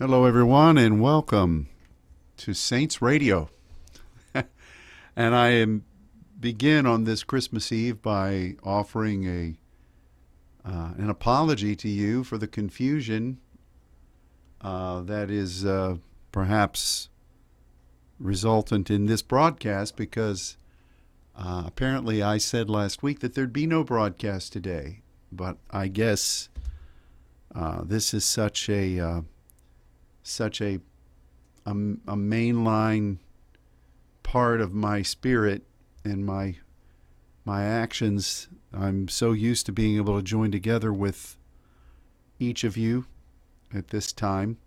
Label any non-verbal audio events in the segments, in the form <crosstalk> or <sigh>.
Hello, everyone, and welcome to Saints Radio. <laughs> and I am begin on this Christmas Eve by offering a uh, an apology to you for the confusion uh, that is uh, perhaps resultant in this broadcast because uh, apparently I said last week that there'd be no broadcast today, but I guess uh, this is such a uh, such a, a, a mainline part of my spirit and my my actions. I'm so used to being able to join together with each of you at this time,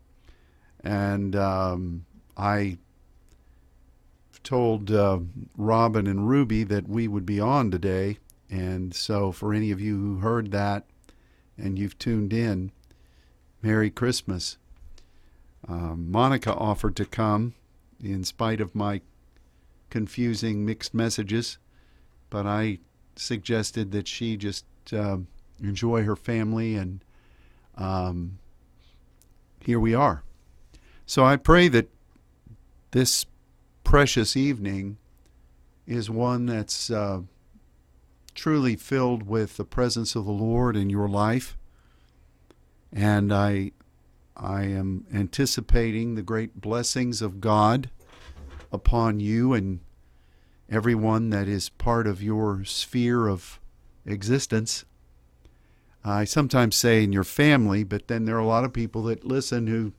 and um, I told uh, Robin and Ruby that we would be on today, and so for any of you who heard that and you've tuned in, Merry Christmas. Um, Monica offered to come in spite of my confusing mixed messages, but I suggested that she just uh, enjoy her family, and um, here we are. So I pray that this precious evening is one that's uh, truly filled with the presence of the Lord in your life. And I I am anticipating the great blessings of God upon you and everyone that is part of your sphere of existence. I sometimes say in your family, but then there are a lot of people that listen who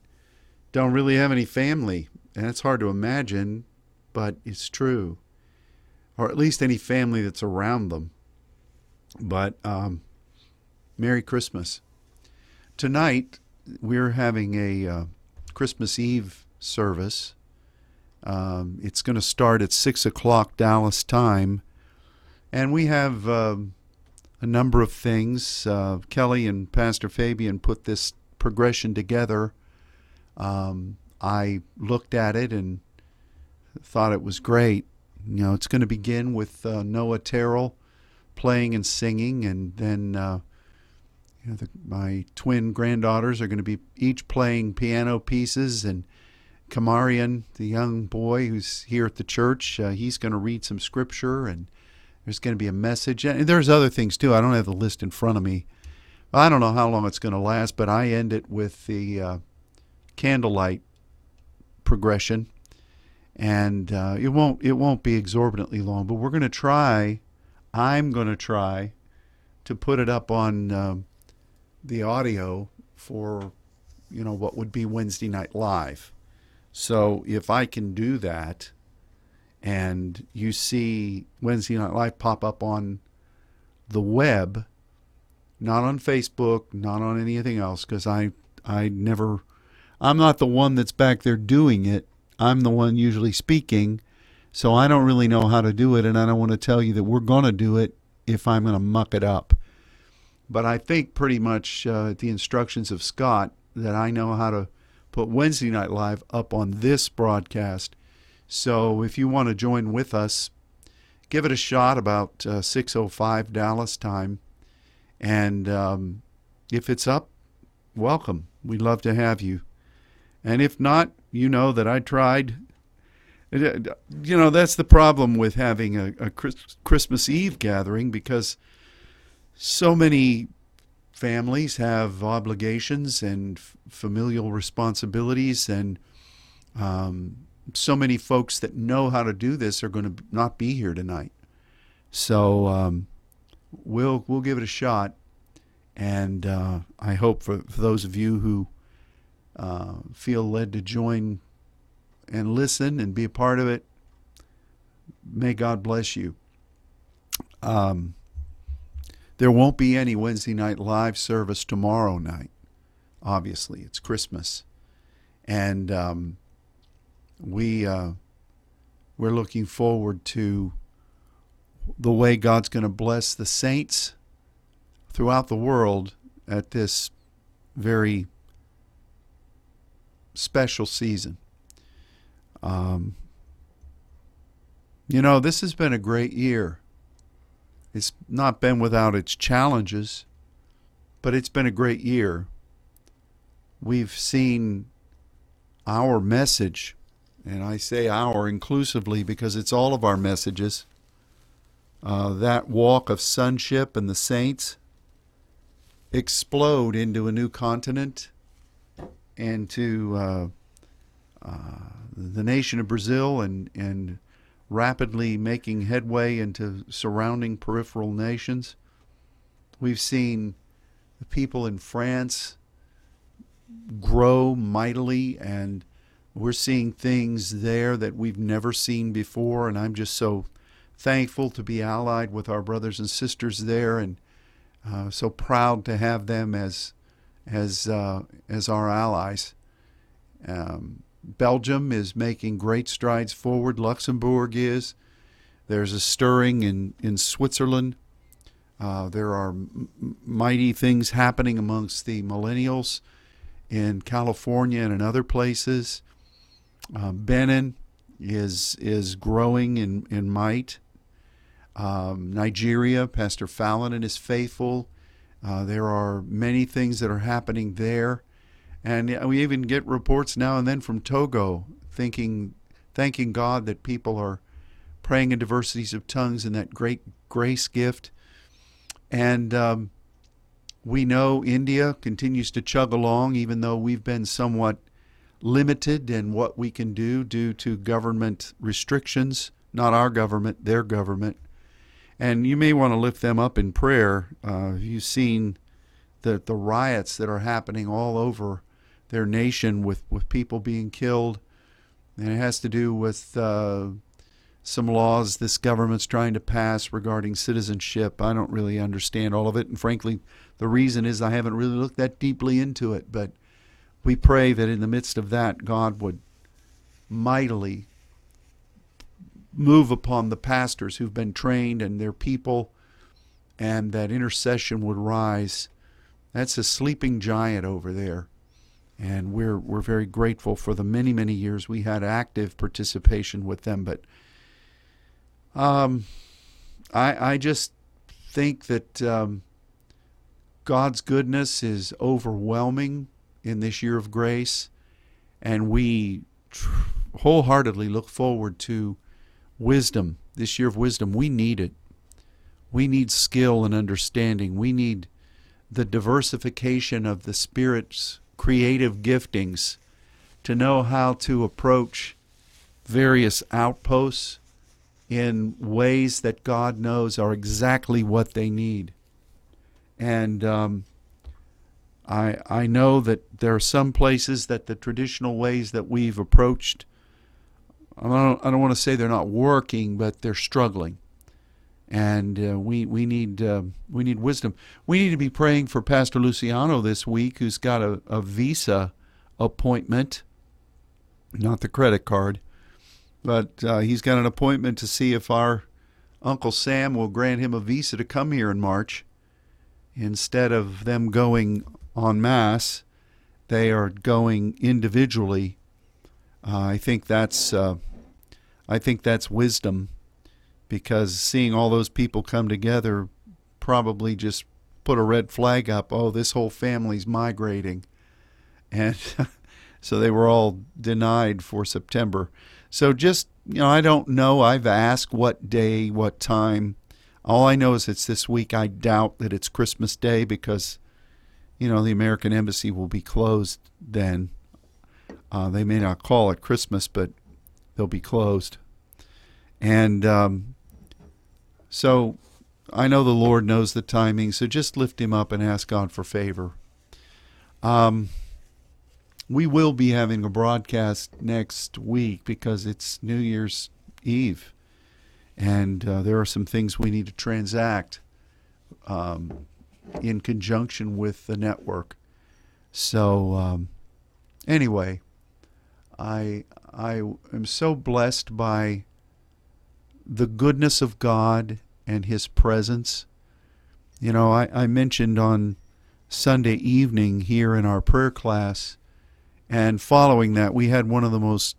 don't really have any family. And it's hard to imagine, but it's true. Or at least any family that's around them. But um, Merry Christmas. Tonight, we're having a uh, Christmas Eve service. Um, it's going to start at 6 o'clock Dallas time. And we have uh, a number of things. Uh, Kelly and Pastor Fabian put this progression together. Um, I looked at it and thought it was great. You know, it's going to begin with uh, Noah Terrell playing and singing, and then uh, you know, the, my twin granddaughters are going to be each playing piano pieces, and Kamarian, the young boy who's here at the church, uh, he's going to read some scripture, and there's going to be a message. And there's other things too. I don't have the list in front of me. I don't know how long it's going to last, but I end it with the uh, candlelight progression, and uh, it won't it won't be exorbitantly long. But we're going to try. I'm going to try to put it up on um, the audio for you know what would be Wednesday night live. So if I can do that and you see Wednesday night live pop up on the web, not on Facebook, not on anything else cuz I I never I'm not the one that's back there doing it. I'm the one usually speaking. So I don't really know how to do it and I don't want to tell you that we're going to do it if I'm going to muck it up. But I think pretty much uh, the instructions of Scott that I know how to put Wednesday Night Live up on this broadcast. So if you want to join with us, give it a shot about uh, 6:05 Dallas time, and um, if it's up, welcome. We'd love to have you. And if not, you know that I tried. Uh, you know that's the problem with having a, a Christmas Eve gathering because so many families have obligations and f- familial responsibilities, and um, so many folks that know how to do this are going to not be here tonight. So um, we'll we'll give it a shot, and uh, I hope for, for, those of you who uh, feel led to join and listen and be a part of it, may God bless you. Um, there won't be any Wednesday night live service tomorrow night. Obviously, it's Christmas, and um, we uh, we're looking forward to the way God's going to bless the saints throughout the world at this very special season. Um, you know, this has been a great year. It's not been without its challenges, but it's been a great year. We've seen our message, and I say our inclusively because it's all of our messages, uh, that walk of sonship and the saints explode into a new continent and to uh, uh, the nation of Brazil and, and rapidly making headway into surrounding peripheral nations. We've seen the people in France grow mightily, and we're seeing things there that we've never seen before. And I'm just so thankful to be allied with our brothers and sisters there, and uh, so proud to have them as as uh, as our allies. Um, Belgium is making great strides forward. Luxembourg is. There's a stirring in in Switzerland. Uh, there are m- mighty things happening amongst the millennials in California and in other places. Uh, Benin is is growing in in might. Um, Nigeria, Pastor Fallon and his faithful. Uh, there are many things that are happening there, and we even get reports now and then from Togo, thinking, thanking God that people are praying in diversities of tongues and that great grace gift. And um, we know India continues to chug along, even though we've been somewhat limited in what we can do due to government restrictions. Not our government, their government. And you may want to lift them up in prayer. Uh, you've seen the, the riots that are happening all over their nation with, with people being killed. And it has to do with uh, some laws this government's trying to pass regarding citizenship. I don't really understand all of it. And frankly, the reason is I haven't really looked that deeply into it. But we pray that in the midst of that, God would mightily move upon the pastors who've been trained and their people, and that intercession would rise. That's a sleeping giant over there. And we're, we're very grateful for the many, many years we had active participation with them. But um, I, I just think that um, God's goodness is overwhelming in this year of grace, and we tr- wholeheartedly look forward to wisdom, this year of wisdom. We need it. We need skill and understanding. We need the diversification of the Spirit's creative giftings to know how to approach various outposts in ways that God knows are exactly what they need. And um, I I know that there are some places that the traditional ways that we've approached. I don't I don't want to say they're not working, but they're struggling, and uh, we we need uh, we need wisdom. We need to be praying for Pastor Luciano this week, who's got a, a visa appointment, not the credit card but uh, he's got an appointment to see if our Uncle Sam will grant him a visa to come here in March. Instead of them going en masse, they are going individually. Uh, I think that's uh, I think that's wisdom, because seeing all those people come together probably just put a red flag up. Oh, this whole family's migrating, and <laughs> so they were all denied for September. So just, you know, I don't know. I've asked what day, what time. All I know is it's this week. I doubt that it's Christmas Day because, you know, the American Embassy will be closed then. Uh, they may not call it Christmas, but they'll be closed. And um, so I know the Lord knows the timing, so just lift him up and ask God for favor. Um, we will be having a broadcast next week because it's New Year's Eve, and uh, there are some things we need to transact um, in conjunction with the network. So, um, anyway, I I am so blessed by the goodness of God and His presence. You know, I, I mentioned on Sunday evening here in our prayer class and following that, we had one of the most,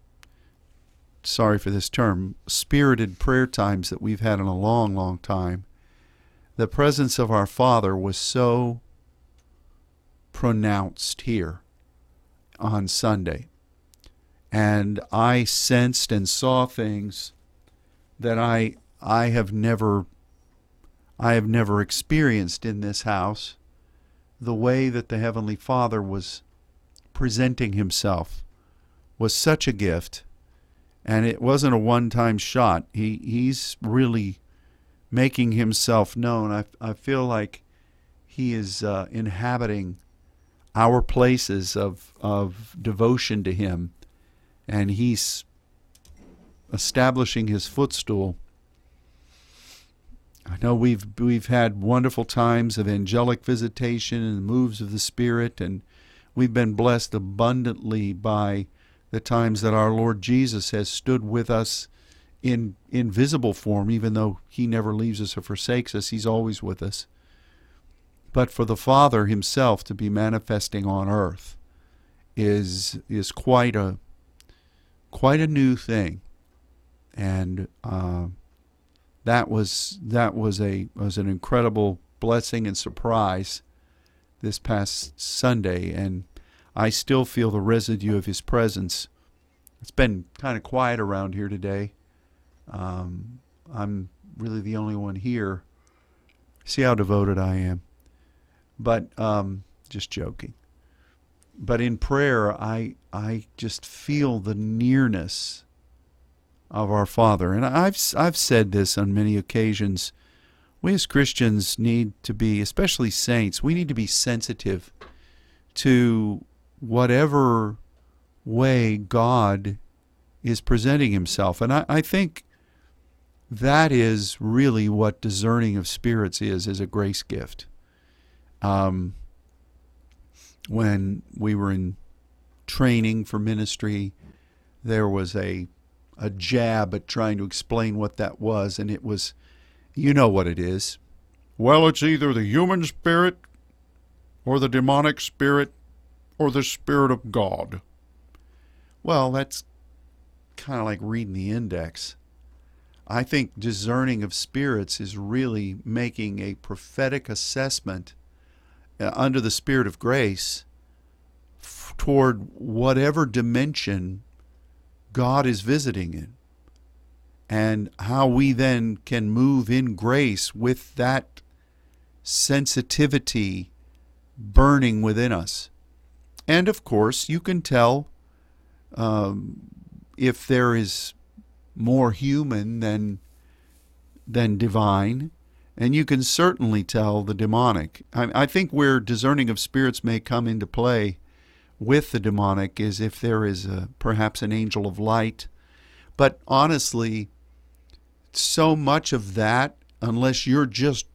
sorry for this term, spirited prayer times that we've had in a long, long time. The presence of our Father was so pronounced here on Sunday. and I sensed and saw things that I I have never I have never experienced in this house the way that the heavenly Father was presenting himself was such a gift. And it wasn't a one-time shot. He he's really making himself known. I i feel like he is uh, inhabiting our places of of devotion to him. And he's establishing his footstool I know we've we've had wonderful times of angelic visitation and moves of the Spirit, and we've been blessed abundantly by the times that our Lord Jesus has stood with us in invisible form, even though He never leaves us or forsakes us. He's always with us. But for the Father Himself to be manifesting on earth is is quite a quite a new thing, and. Uh, that was that was a was an incredible blessing and surprise this past Sunday, and I still feel the residue of His presence. It's been kind of quiet around here today. Um, I'm really the only one here. See how devoted I am. But um, just joking. But in prayer, I I just feel the nearness of our Father. And I've I've said this on many occasions. We as Christians need to be, especially saints, we need to be sensitive to whatever way God is presenting himself. And I, I think that is really what discerning of spirits is, is a grace gift. Um, when we were in training for ministry, there was a a jab at trying to explain what that was, and it was, you know what it is. Well, it's either the human spirit, or the demonic spirit, or the spirit of God. Well, that's kind of like reading the index. I think discerning of spirits is really making a prophetic assessment uh, under the Spirit of grace f- toward whatever dimension God is visiting in, and how we then can move in grace with that sensitivity burning within us. And of course, you can tell um, if there is more human than than divine, and you can certainly tell the demonic. I, I think where discerning of spirits may come into play with the demonic is if there is a, perhaps an angel of light. But honestly, so much of that, unless you're just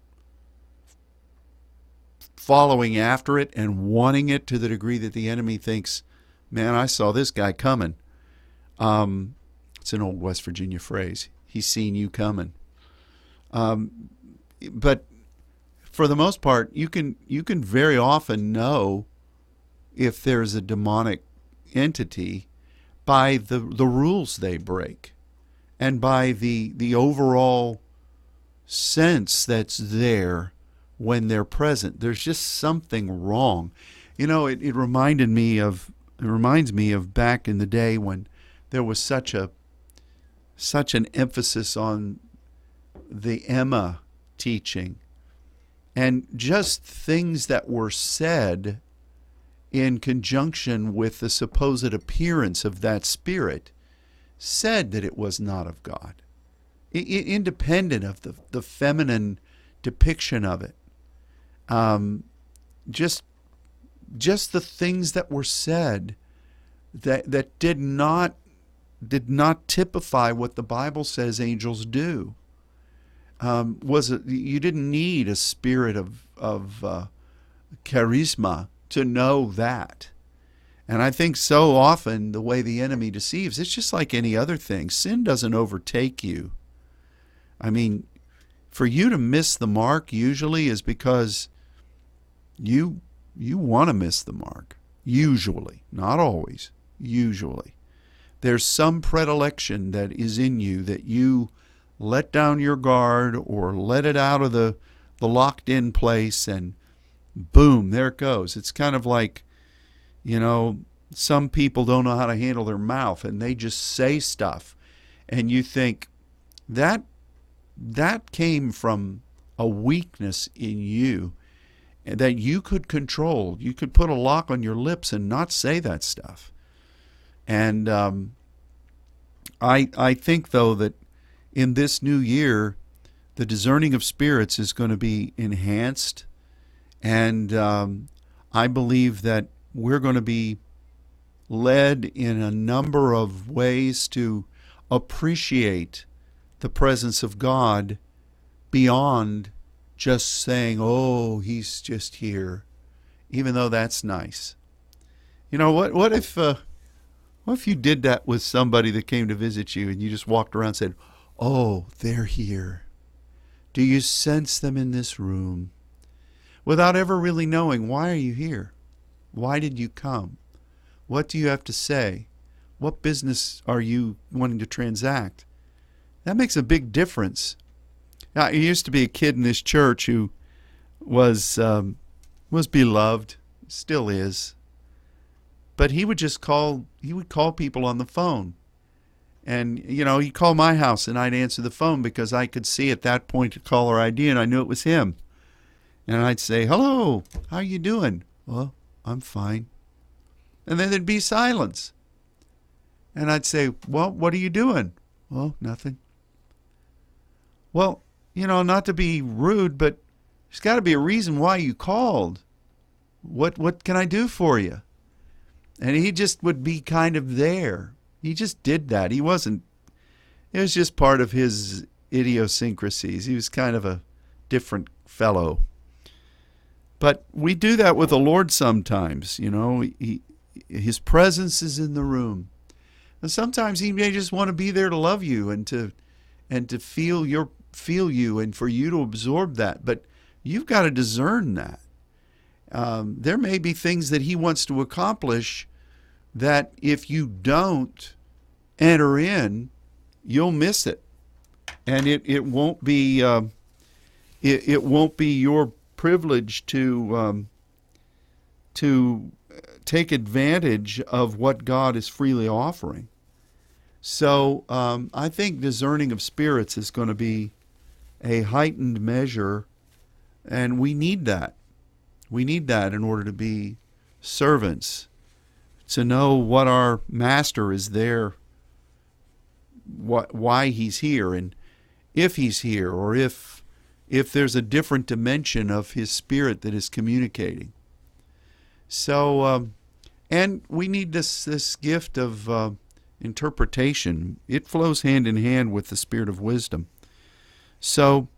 following after it and wanting it to the degree that the enemy thinks, man, I saw this guy coming. Um, it's an old West Virginia phrase. He's seen you coming. Um, but for the most part, you can you can very often know if there's a demonic entity by the, the rules they break and by the, the overall sense that's there when they're present. There's just something wrong. You know, it, it reminded me of it reminds me of back in the day when there was such a such an emphasis on the Emma teaching and just things that were said in conjunction with the supposed appearance of that spirit, said that it was not of God, I- independent of the, the feminine depiction of it. Um, just, just the things that were said that, that did not did not typify what the Bible says angels do. Um, was it, you didn't need a spirit of of uh, charisma to know that. And I think so often the way the enemy deceives, it's just like any other thing. Sin doesn't overtake you. I mean, for you to miss the mark usually is because you you want to miss the mark. Usually, not always, usually. There's some predilection that is in you that you let down your guard or let it out of the the locked in place and boom, there it goes. It's kind of like, you know, some people don't know how to handle their mouth and they just say stuff and you think that that came from a weakness in you that you could control. You could put a lock on your lips and not say that stuff. And um, I I think though that in this new year, the discerning of spirits is going to be enhanced, and um, I believe that we're going to be led in a number of ways to appreciate the presence of God beyond just saying, "Oh, he's just here," even though that's nice. You know what? What if uh, what if you did that with somebody that came to visit you, and you just walked around and said, "Oh, they're here." Do you sense them in this room? Without ever really knowing, why are you here? Why did you come? What do you have to say? What business are you wanting to transact? That makes a big difference. Now, there used to be a kid in this church who was um, was beloved, still is. But he would just call he would call people on the phone. And you know, he'd call my house and I'd answer the phone because I could see at that point a caller ID and I knew it was him. And I'd say, "Hello, how you doing?" "Well, I'm fine." And then there'd be silence. And I'd say, "Well, what are you doing?" "Well, nothing." Well, you know, not to be rude, but there's got to be a reason why you called. What what can I do for you? And he just would be kind of there. He just did that. He wasn't it was just part of his idiosyncrasies. He was kind of a different fellow. But we do that with the Lord sometimes, you know. He, his presence is in the room. And sometimes he may just want to be there to love you and to and to feel your feel you and for you to absorb that. But you've got to discern that. Um, there may be things that he wants to accomplish that if you don't enter in, you'll miss it, and it it won't be uh, it it won't be your privilege to um, to take advantage of what God is freely offering. So um, I think discerning of spirits is going to be a heightened measure, and we need that. We need that in order to be servants, to know what our master is there, what why he's here, and if he's here, or if if there's a different dimension of his spirit that is communicating. So, um, and we need this this gift of uh, interpretation. It flows hand in hand with the spirit of wisdom. So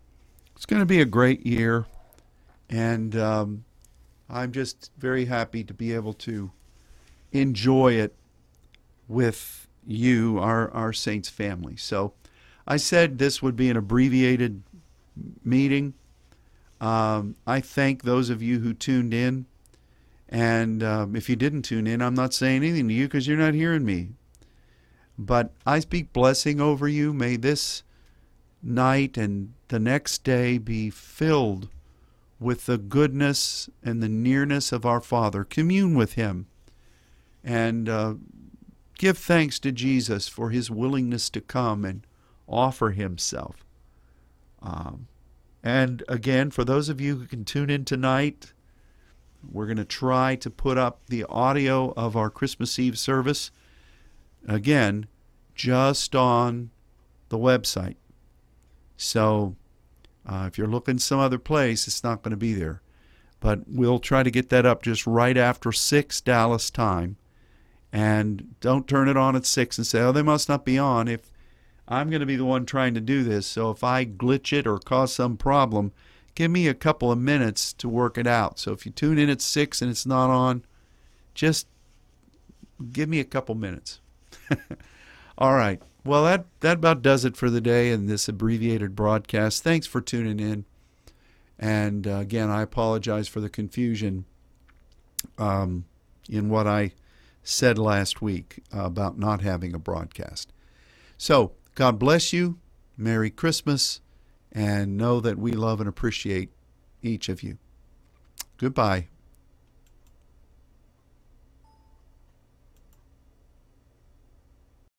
it's going to be a great year, and um, I'm just very happy to be able to enjoy it with you, our, our Saints family. So I said this would be an abbreviated meeting. Um, I thank those of you who tuned in. And um, if you didn't tune in, I'm not saying anything to you because you're not hearing me. But I speak blessing over you. May this night and the next day be filled with the goodness and the nearness of our Father. Commune with Him and uh, give thanks to Jesus for His willingness to come and offer Himself. Um, and again, for those of you who can tune in tonight, we're going to try to put up the audio of our Christmas Eve service again just on the website so uh, if you're looking some other place, it's not going to be there. But we'll try to get that up just right after 6 Dallas time. And don't turn it on at 6 and say, oh, they must not be on. If I'm going to be the one trying to do this, so if I glitch it or cause some problem, give me a couple of minutes to work it out. So if you tune in at 6 and it's not on, just give me a couple minutes. <laughs> All right. Well, that, that about does it for the day and this abbreviated broadcast. Thanks for tuning in. And uh, again, I apologize for the confusion um, in what I said last week about not having a broadcast. So, God bless you. Merry Christmas. And know that we love and appreciate each of you. Goodbye.